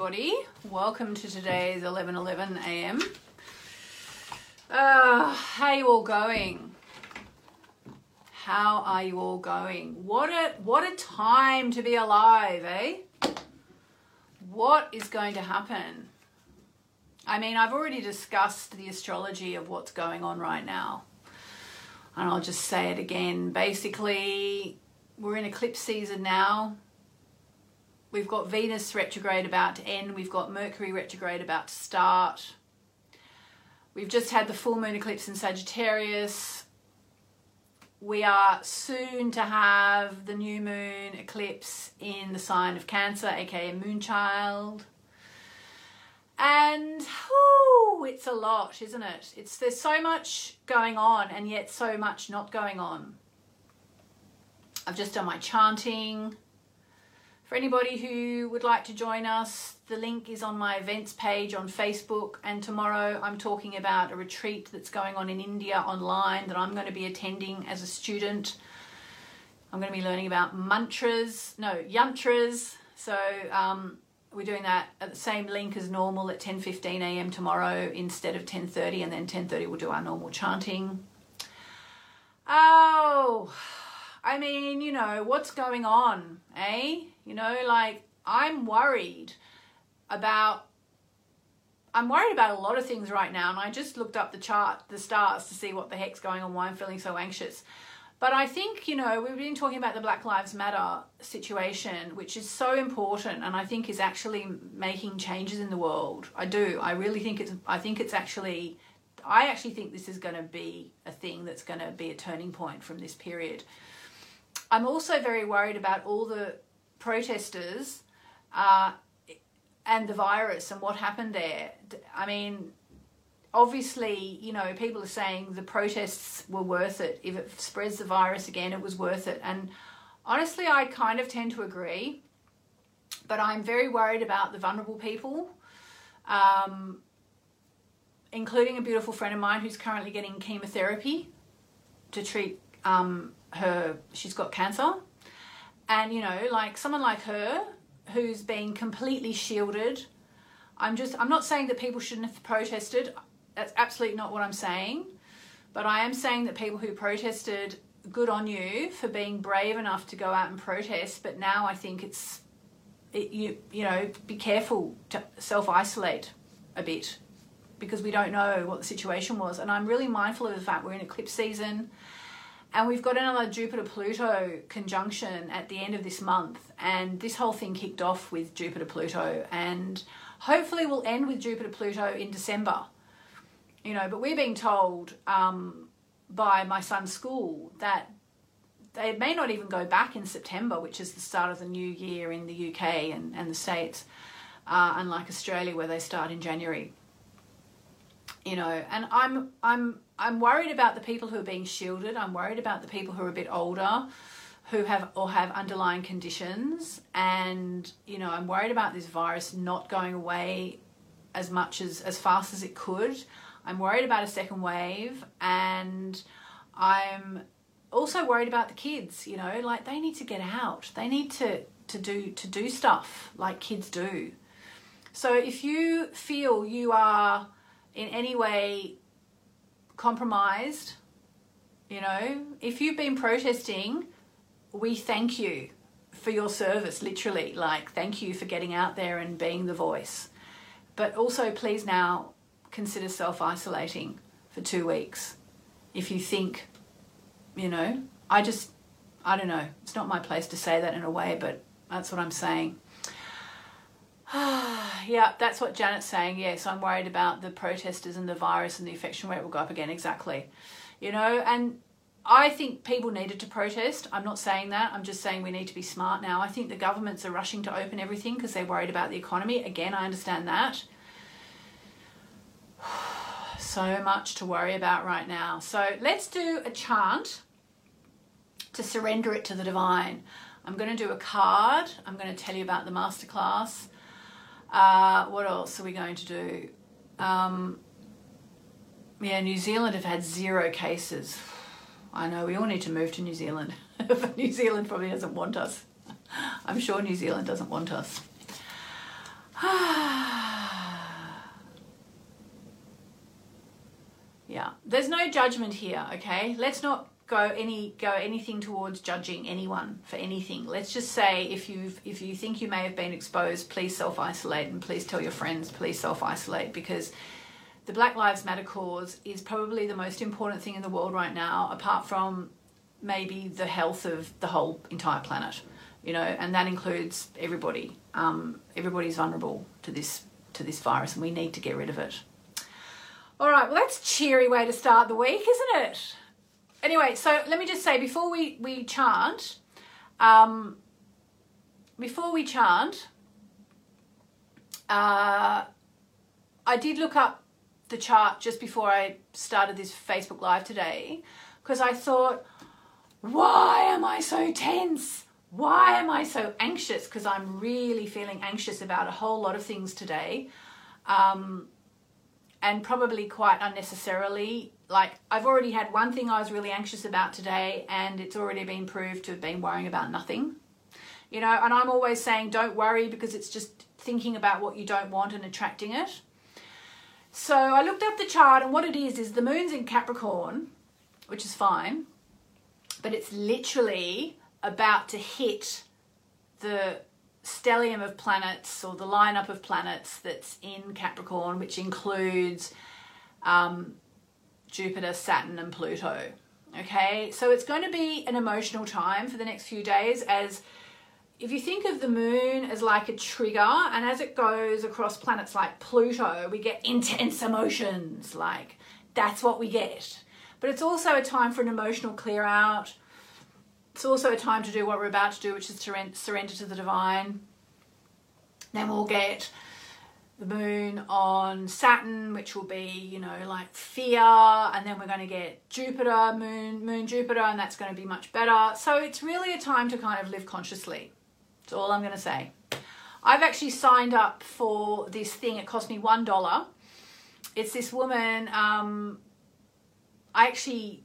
Everybody. Welcome to today's 11:11 a.m. Uh, how you all going? How are you all going? What a what a time to be alive, eh? What is going to happen? I mean, I've already discussed the astrology of what's going on right now. And I'll just say it again. Basically, we're in eclipse season now we've got Venus retrograde about to end, we've got Mercury retrograde about to start. We've just had the full moon eclipse in Sagittarius. We are soon to have the new moon eclipse in the sign of Cancer, aka Moonchild. And whoo, it's a lot, isn't it? It's there's so much going on and yet so much not going on. I've just done my chanting. For anybody who would like to join us, the link is on my events page on Facebook. And tomorrow I'm talking about a retreat that's going on in India online that I'm going to be attending as a student. I'm going to be learning about mantras, no, yantras. So um, we're doing that at the same link as normal at 10:15 a.m. tomorrow instead of 10:30, and then 10:30 we'll do our normal chanting. Oh, I mean, you know, what's going on, eh? You know, like I'm worried about I'm worried about a lot of things right now and I just looked up the chart, the stars to see what the heck's going on, why I'm feeling so anxious. But I think, you know, we've been talking about the Black Lives Matter situation, which is so important and I think is actually making changes in the world. I do. I really think it's I think it's actually I actually think this is going to be a thing that's going to be a turning point from this period. I'm also very worried about all the protesters uh, and the virus and what happened there. I mean, obviously, you know, people are saying the protests were worth it. If it spreads the virus again, it was worth it. And honestly, I kind of tend to agree. But I'm very worried about the vulnerable people, um, including a beautiful friend of mine who's currently getting chemotherapy to treat um, her, she's got cancer. And, you know, like someone like her who's been completely shielded. I'm just, I'm not saying that people shouldn't have protested. That's absolutely not what I'm saying. But I am saying that people who protested, good on you for being brave enough to go out and protest. But now I think it's, it, you, you know, be careful to self isolate a bit because we don't know what the situation was. And I'm really mindful of the fact we're in eclipse season and we've got another Jupiter Pluto conjunction at the end of this month. And this whole thing kicked off with Jupiter Pluto. And hopefully we'll end with Jupiter Pluto in December. You know, but we're being told um, by my son's school that they may not even go back in September, which is the start of the new year in the UK and, and the States, uh, unlike Australia where they start in January. You know, and I'm I'm I'm worried about the people who are being shielded. I'm worried about the people who are a bit older, who have or have underlying conditions, and you know, I'm worried about this virus not going away as much as as fast as it could. I'm worried about a second wave, and I'm also worried about the kids. You know, like they need to get out. They need to to do to do stuff like kids do. So if you feel you are in any way compromised, you know, if you've been protesting, we thank you for your service, literally. Like, thank you for getting out there and being the voice. But also, please now consider self isolating for two weeks. If you think, you know, I just, I don't know, it's not my place to say that in a way, but that's what I'm saying. yeah, that's what Janet's saying. Yes, I'm worried about the protesters and the virus and the infection rate will go up again. Exactly. You know, and I think people needed to protest. I'm not saying that. I'm just saying we need to be smart now. I think the governments are rushing to open everything because they're worried about the economy. Again, I understand that. So much to worry about right now. So let's do a chant to surrender it to the divine. I'm going to do a card. I'm going to tell you about the masterclass. Uh, what else are we going to do? Um, yeah, New Zealand have had zero cases. I know we all need to move to New Zealand, New Zealand probably doesn't want us. I'm sure New Zealand doesn't want us. yeah, there's no judgment here, okay? Let's not go any go anything towards judging anyone for anything. Let's just say if you if you think you may have been exposed, please self isolate and please tell your friends, please self isolate because the Black Lives Matter cause is probably the most important thing in the world right now, apart from maybe the health of the whole entire planet. You know, and that includes everybody. Um, everybody's vulnerable to this to this virus, and we need to get rid of it. All right, well, that's a cheery way to start the week, isn't it? Anyway, so let me just say before we, we chant, um, before we chant, uh, I did look up the chart just before I started this Facebook Live today because I thought, why am I so tense? Why am I so anxious? Because I'm really feeling anxious about a whole lot of things today. Um, and probably quite unnecessarily. Like, I've already had one thing I was really anxious about today, and it's already been proved to have been worrying about nothing. You know, and I'm always saying don't worry because it's just thinking about what you don't want and attracting it. So I looked up the chart, and what it is is the moon's in Capricorn, which is fine, but it's literally about to hit the stellium of planets or the lineup of planets that's in Capricorn, which includes um, Jupiter, Saturn, and Pluto. Okay, so it's going to be an emotional time for the next few days as if you think of the moon as like a trigger and as it goes across planets like Pluto, we get intense emotions. Like that's what we get. But it's also a time for an emotional clear out it's also a time to do what we're about to do, which is to surrender to the divine. Then we'll get the moon on Saturn, which will be, you know, like fear, and then we're going to get Jupiter, moon, moon, Jupiter, and that's going to be much better. So it's really a time to kind of live consciously. That's all I'm going to say. I've actually signed up for this thing. It cost me one dollar. It's this woman. Um, I actually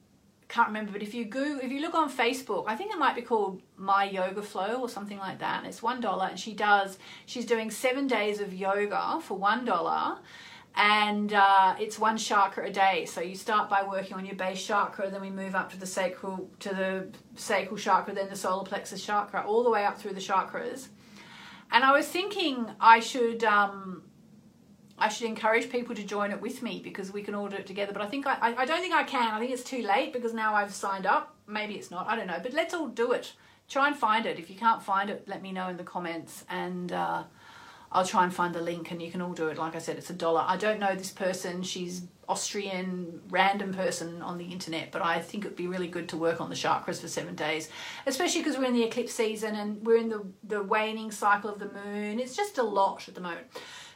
can't remember, but if you go, if you look on Facebook, I think it might be called My Yoga Flow or something like that. And it's one dollar, and she does. She's doing seven days of yoga for one dollar, and uh, it's one chakra a day. So you start by working on your base chakra, then we move up to the sacral to the sacral chakra, then the solar plexus chakra, all the way up through the chakras. And I was thinking I should. Um, I should encourage people to join it with me because we can all do it together. But I think I, I don't think I can. I think it's too late because now I've signed up. Maybe it's not. I don't know. But let's all do it. Try and find it. If you can't find it, let me know in the comments and uh, I'll try and find the link and you can all do it. Like I said, it's a dollar. I don't know this person. She's Austrian, random person on the internet, but I think it'd be really good to work on the chakras for seven days, especially because we're in the eclipse season and we're in the, the waning cycle of the moon. It's just a lot at the moment.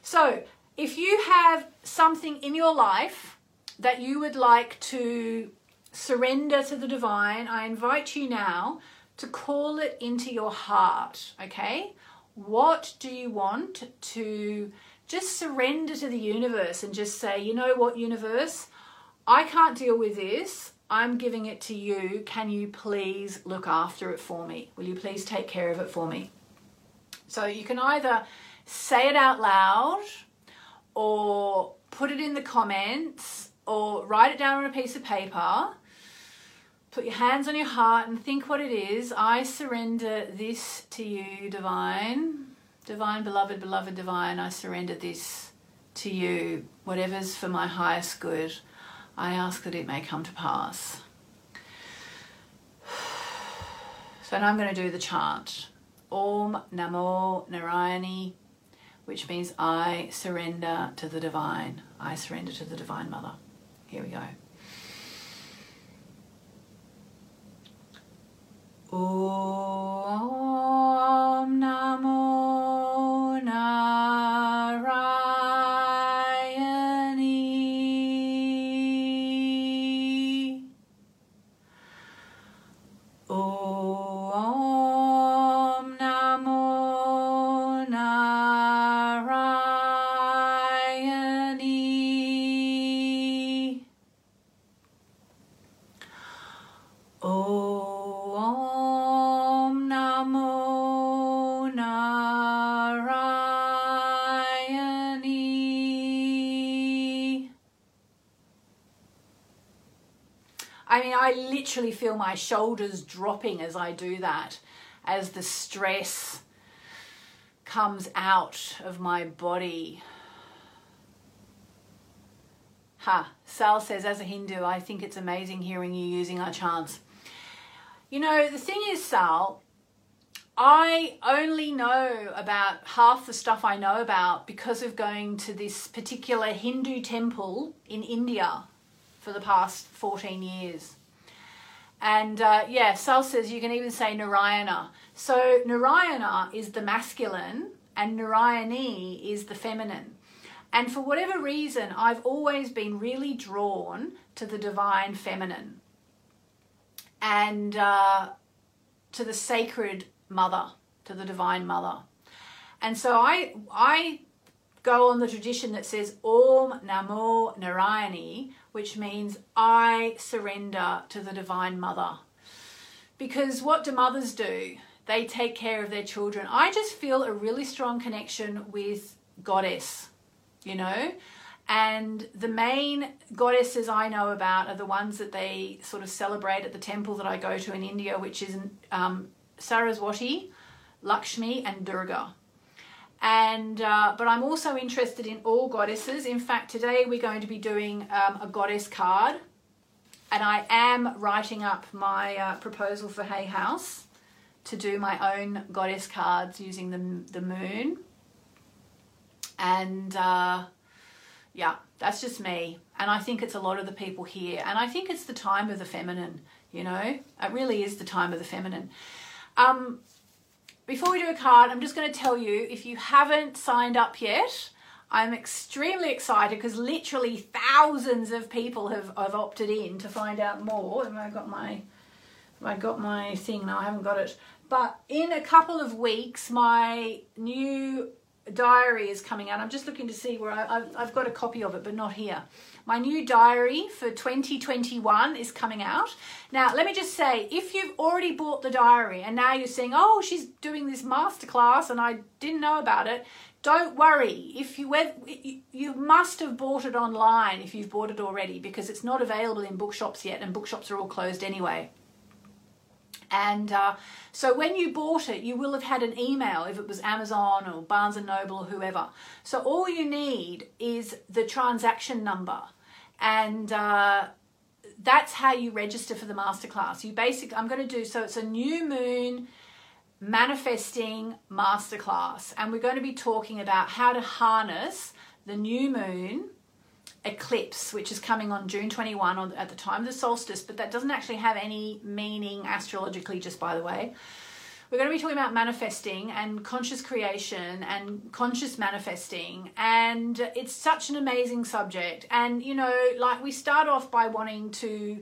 So if you have something in your life that you would like to surrender to the divine, I invite you now to call it into your heart, okay? What do you want to just surrender to the universe and just say, you know what, universe, I can't deal with this. I'm giving it to you. Can you please look after it for me? Will you please take care of it for me? So you can either say it out loud or put it in the comments or write it down on a piece of paper. Put your hands on your heart and think what it is. I surrender this to you, divine. Divine, beloved, beloved, divine, I surrender this to you. Whatever's for my highest good, I ask that it may come to pass. So now I'm going to do the chant. Om Namo Narayani which means I surrender to the divine. I surrender to the divine mother. Here we go. Om Namo Narayani. Literally feel my shoulders dropping as I do that, as the stress comes out of my body. Ha, Sal says, as a Hindu, I think it's amazing hearing you using our chants. You know, the thing is, Sal, I only know about half the stuff I know about because of going to this particular Hindu temple in India for the past 14 years. And uh, yeah, Sal says you can even say Narayana. So Narayana is the masculine and Narayani is the feminine. And for whatever reason, I've always been really drawn to the divine feminine and uh, to the sacred mother, to the divine mother. And so I, I go on the tradition that says Om Namo Narayani, which means I surrender to the divine mother. Because what do mothers do? They take care of their children. I just feel a really strong connection with goddess, you know? And the main goddesses I know about are the ones that they sort of celebrate at the temple that I go to in India, which is um, Saraswati, Lakshmi, and Durga. And uh, but I'm also interested in all goddesses. In fact, today we're going to be doing um, a goddess card, and I am writing up my uh, proposal for Hay House to do my own goddess cards using the the moon. And uh, yeah, that's just me. And I think it's a lot of the people here. And I think it's the time of the feminine. You know, it really is the time of the feminine. Um, before we do a card, I'm just going to tell you if you haven't signed up yet, I'm extremely excited because literally thousands of people have, have opted in to find out more. Have I got my I got my thing now? I haven't got it. But in a couple of weeks, my new diary is coming out. I'm just looking to see where I, have I've got a copy of it, but not here. My new diary for 2021 is coming out. Now, let me just say, if you've already bought the diary and now you're saying, oh, she's doing this masterclass and I didn't know about it, don't worry. If you you must have bought it online if you've bought it already because it's not available in bookshops yet and bookshops are all closed anyway. And uh, so when you bought it, you will have had an email if it was Amazon or Barnes and Noble or whoever. So all you need is the transaction number, and uh, that's how you register for the masterclass. You basically, I'm going to do so. It's a new moon manifesting masterclass, and we're going to be talking about how to harness the new moon eclipse, which is coming on June 21 on, at the time of the solstice, but that doesn't actually have any meaning astrologically, just by the way. We're going to be talking about manifesting and conscious creation and conscious manifesting. And it's such an amazing subject. And, you know, like we start off by wanting to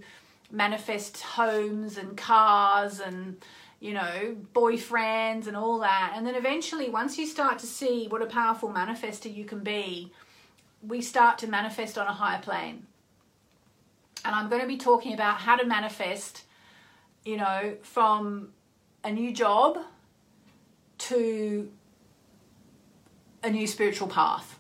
manifest homes and cars and, you know, boyfriends and all that. And then eventually, once you start to see what a powerful manifester you can be, we start to manifest on a higher plane. And I'm going to be talking about how to manifest, you know, from a new job to a new spiritual path.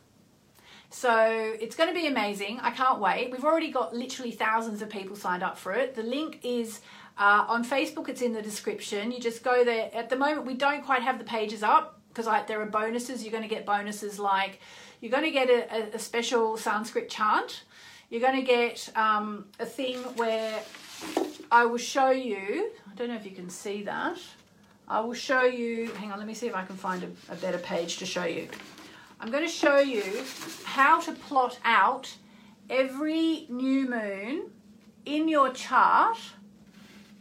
So it's going to be amazing. I can't wait. We've already got literally thousands of people signed up for it. The link is uh, on Facebook, it's in the description. You just go there. At the moment, we don't quite have the pages up because like, there are bonuses. You're going to get bonuses like you're going to get a, a special Sanskrit chant. You're going to get um, a thing where I will show you. I don't know if you can see that. I will show you. Hang on, let me see if I can find a, a better page to show you. I'm going to show you how to plot out every new moon in your chart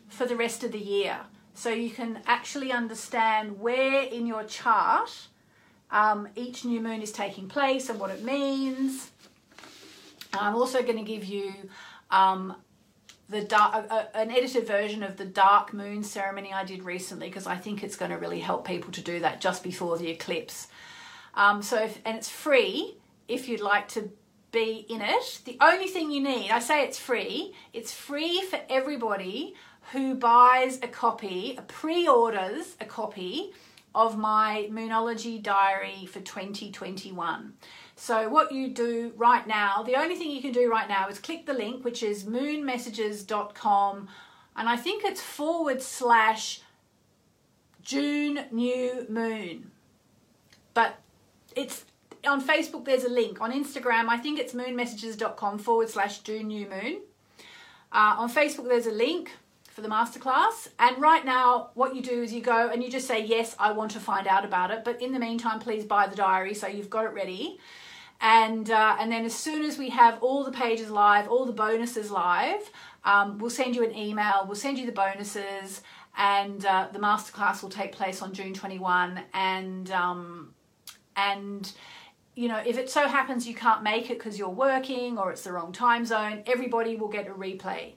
for the rest of the year. So you can actually understand where in your chart um, each new moon is taking place and what it means. I'm also going to give you um, the dark, uh, an edited version of the dark moon ceremony I did recently because I think it's going to really help people to do that just before the eclipse. Um, so, if, and it's free if you'd like to be in it. The only thing you need, I say it's free, it's free for everybody who buys a copy, pre orders a copy of my Moonology diary for 2021. So what you do right now, the only thing you can do right now is click the link, which is moonmessages.com, and I think it's forward slash June new moon. But it's on Facebook, there's a link. On Instagram, I think it's moonmessages.com forward slash June new moon. Uh, on Facebook, there's a link for the masterclass. And right now, what you do is you go and you just say, Yes, I want to find out about it. But in the meantime, please buy the diary so you've got it ready. And, uh, and then as soon as we have all the pages live, all the bonuses live, um, we'll send you an email, we'll send you the bonuses, and uh, the masterclass will take place on June 21. And, um, and you know, if it so happens you can't make it because you're working or it's the wrong time zone, everybody will get a replay.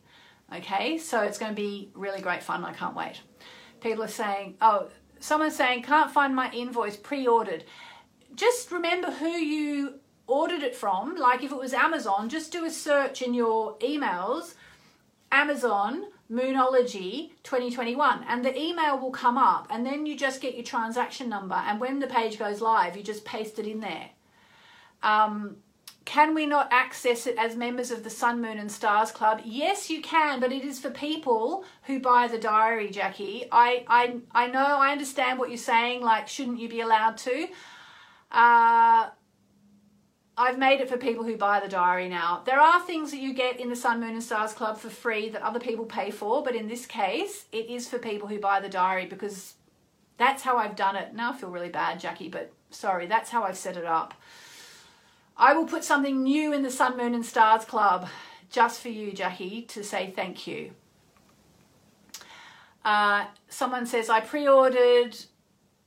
Okay, so it's going to be really great fun. I can't wait. People are saying, oh, someone's saying, can't find my invoice pre ordered. Just remember who you ordered it from. Like if it was Amazon, just do a search in your emails Amazon Moonology 2021 and the email will come up and then you just get your transaction number and when the page goes live you just paste it in there um, can we not access it as members of the Sun, Moon, and Stars Club? Yes, you can, but it is for people who buy the diary, Jackie. I, I, I know, I understand what you're saying. Like, shouldn't you be allowed to? Uh, I've made it for people who buy the diary now. There are things that you get in the Sun, Moon, and Stars Club for free that other people pay for, but in this case, it is for people who buy the diary because that's how I've done it. Now I feel really bad, Jackie, but sorry, that's how I've set it up. I will put something new in the Sun, Moon, and Stars Club just for you, Jackie, to say thank you. Uh, someone says, I pre ordered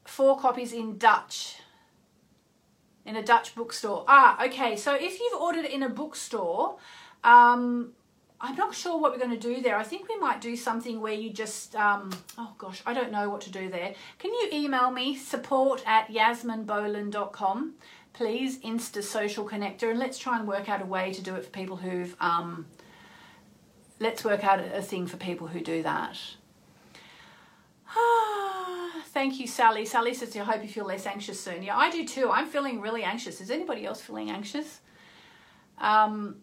four copies in Dutch in a Dutch bookstore. Ah, okay. So if you've ordered in a bookstore, um, I'm not sure what we're going to do there. I think we might do something where you just, um, oh gosh, I don't know what to do there. Can you email me support at yasminboland.com? Please, Insta Social Connector, and let's try and work out a way to do it for people who've. Um, let's work out a thing for people who do that. Thank you, Sally. Sally says, I hope you feel less anxious soon. Yeah, I do too. I'm feeling really anxious. Is anybody else feeling anxious? Um,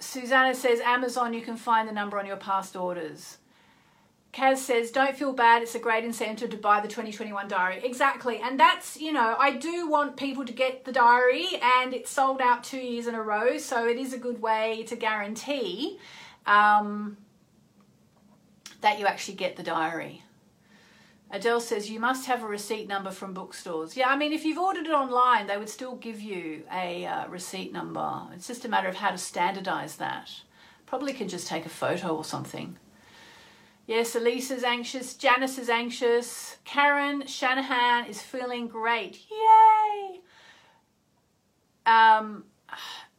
Susanna says, Amazon, you can find the number on your past orders. Kaz says, don't feel bad. It's a great incentive to buy the 2021 diary. Exactly. And that's, you know, I do want people to get the diary and it's sold out two years in a row. So it is a good way to guarantee um, that you actually get the diary. Adele says, you must have a receipt number from bookstores. Yeah, I mean, if you've ordered it online, they would still give you a uh, receipt number. It's just a matter of how to standardize that. Probably can just take a photo or something. Yes, Elisa's anxious, Janice is anxious, Karen Shanahan is feeling great. Yay! Um,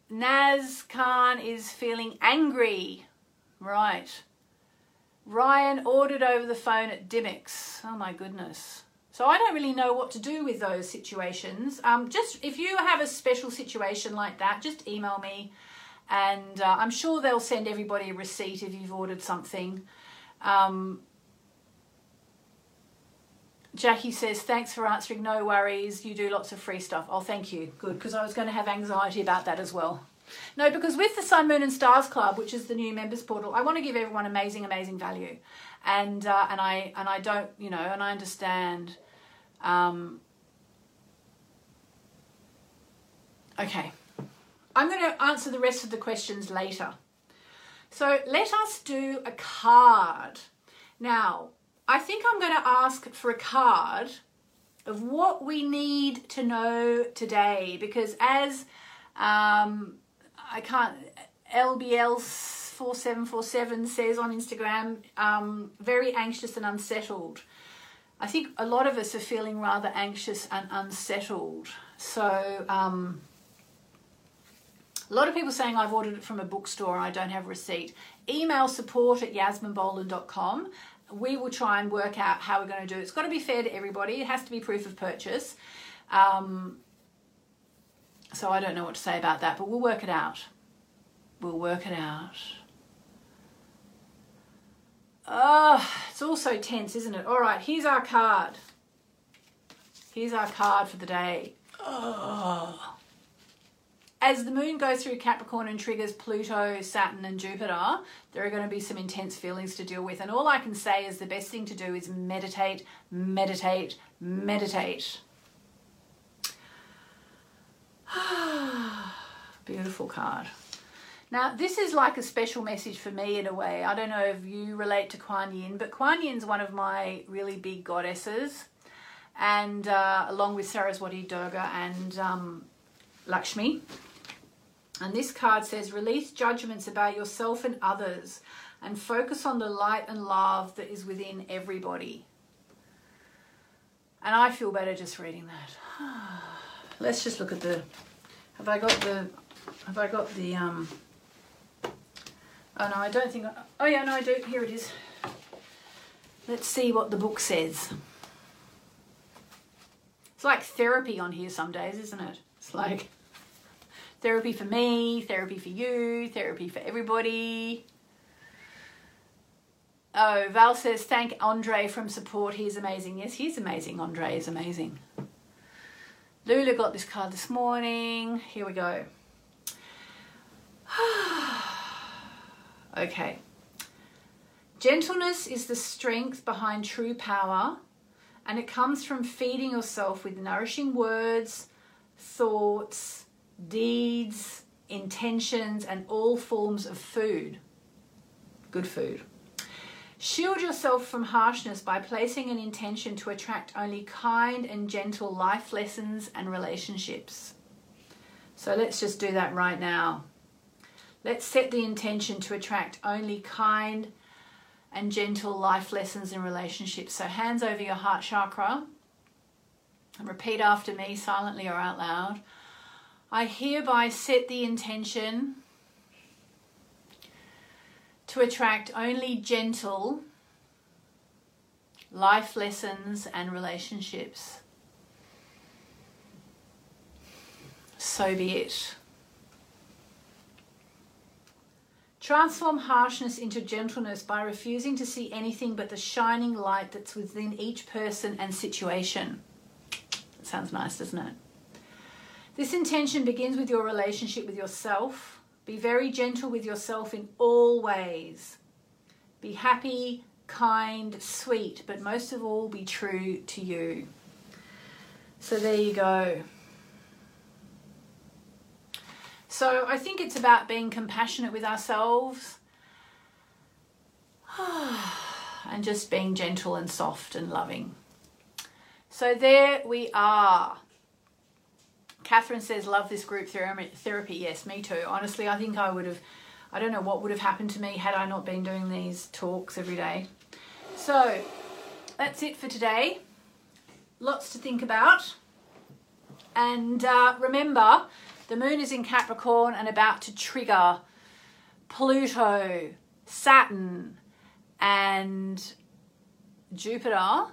Naz Khan is feeling angry. Right. Ryan ordered over the phone at Dymocks. Oh my goodness. So I don't really know what to do with those situations. Um, just if you have a special situation like that, just email me, and uh, I'm sure they'll send everybody a receipt if you've ordered something. Um, Jackie says, thanks for answering. No worries. You do lots of free stuff. Oh, thank you. Good, because I was going to have anxiety about that as well. No, because with the Sun, Moon, and Stars Club, which is the new members portal, I want to give everyone amazing, amazing value, and uh, and I and I don't, you know, and I understand. Um, okay, I'm going to answer the rest of the questions later. So let us do a card. Now, I think I'm going to ask for a card of what we need to know today because as um, I can't, LBL 4747 says on Instagram, um, very anxious and unsettled. I think a lot of us are feeling rather anxious and unsettled. So, um, a lot of people saying I've ordered it from a bookstore and I don't have a receipt. Email support at yasminboland.com. We will try and work out how we're going to do it. It's got to be fair to everybody. It has to be proof of purchase. Um, so I don't know what to say about that, but we'll work it out. We'll work it out. Oh, it's all so tense, isn't it? All right, here's our card. Here's our card for the day. Oh. As the moon goes through Capricorn and triggers Pluto, Saturn, and Jupiter, there are going to be some intense feelings to deal with. And all I can say is the best thing to do is meditate, meditate, meditate. Beautiful card. Now, this is like a special message for me in a way. I don't know if you relate to Kuan Yin, but Kuan Yin's one of my really big goddesses, and uh, along with Saraswati Durga and um, Lakshmi. And this card says, release judgments about yourself and others and focus on the light and love that is within everybody. And I feel better just reading that. Let's just look at the, have I got the, have I got the, um, oh no, I don't think, I, oh yeah, no, I do, here it is. Let's see what the book says. It's like therapy on here some days, isn't it? It's like, Therapy for me, therapy for you, therapy for everybody. Oh, Val says, thank Andre from support. He's amazing. Yes, he's amazing. Andre is amazing. Lula got this card this morning. Here we go. okay. Gentleness is the strength behind true power, and it comes from feeding yourself with nourishing words, thoughts, deeds, intentions, and all forms of food. Good food. Shield yourself from harshness by placing an intention to attract only kind and gentle life lessons and relationships. So let's just do that right now. Let's set the intention to attract only kind and gentle life lessons and relationships. So, hands over your heart chakra and repeat after me silently or out loud. I hereby set the intention to attract only gentle life lessons and relationships. So be it. Transform harshness into gentleness by refusing to see anything but the shining light that's within each person and situation. sounds nice, doesn't it? This intention begins with your relationship with yourself. Be very gentle with yourself in all ways. Be happy, kind, sweet, but most of all, be true to you. So there you go. So I think it's about being compassionate with ourselves and just being gentle and soft and loving. So there we are. Catherine says, love this group therapy. Yes, me too. Honestly, I think I would have, I don't know what would have happened to me had I not been doing these talks every day. So that's it for today. Lots to think about. And uh, remember, the moon is in Capricorn and about to trigger Pluto, Saturn, and Jupiter.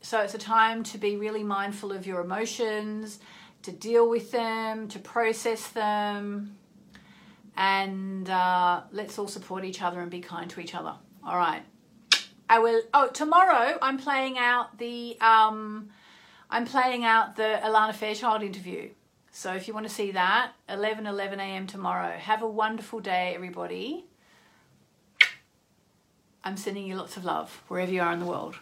So it's a time to be really mindful of your emotions to deal with them, to process them, and uh, let's all support each other and be kind to each other. All right. I will. Oh, tomorrow I'm playing out the um, I'm playing out the Alana Fairchild interview. So if you want to see that, 11 11 a.m. tomorrow. Have a wonderful day, everybody. I'm sending you lots of love wherever you are in the world.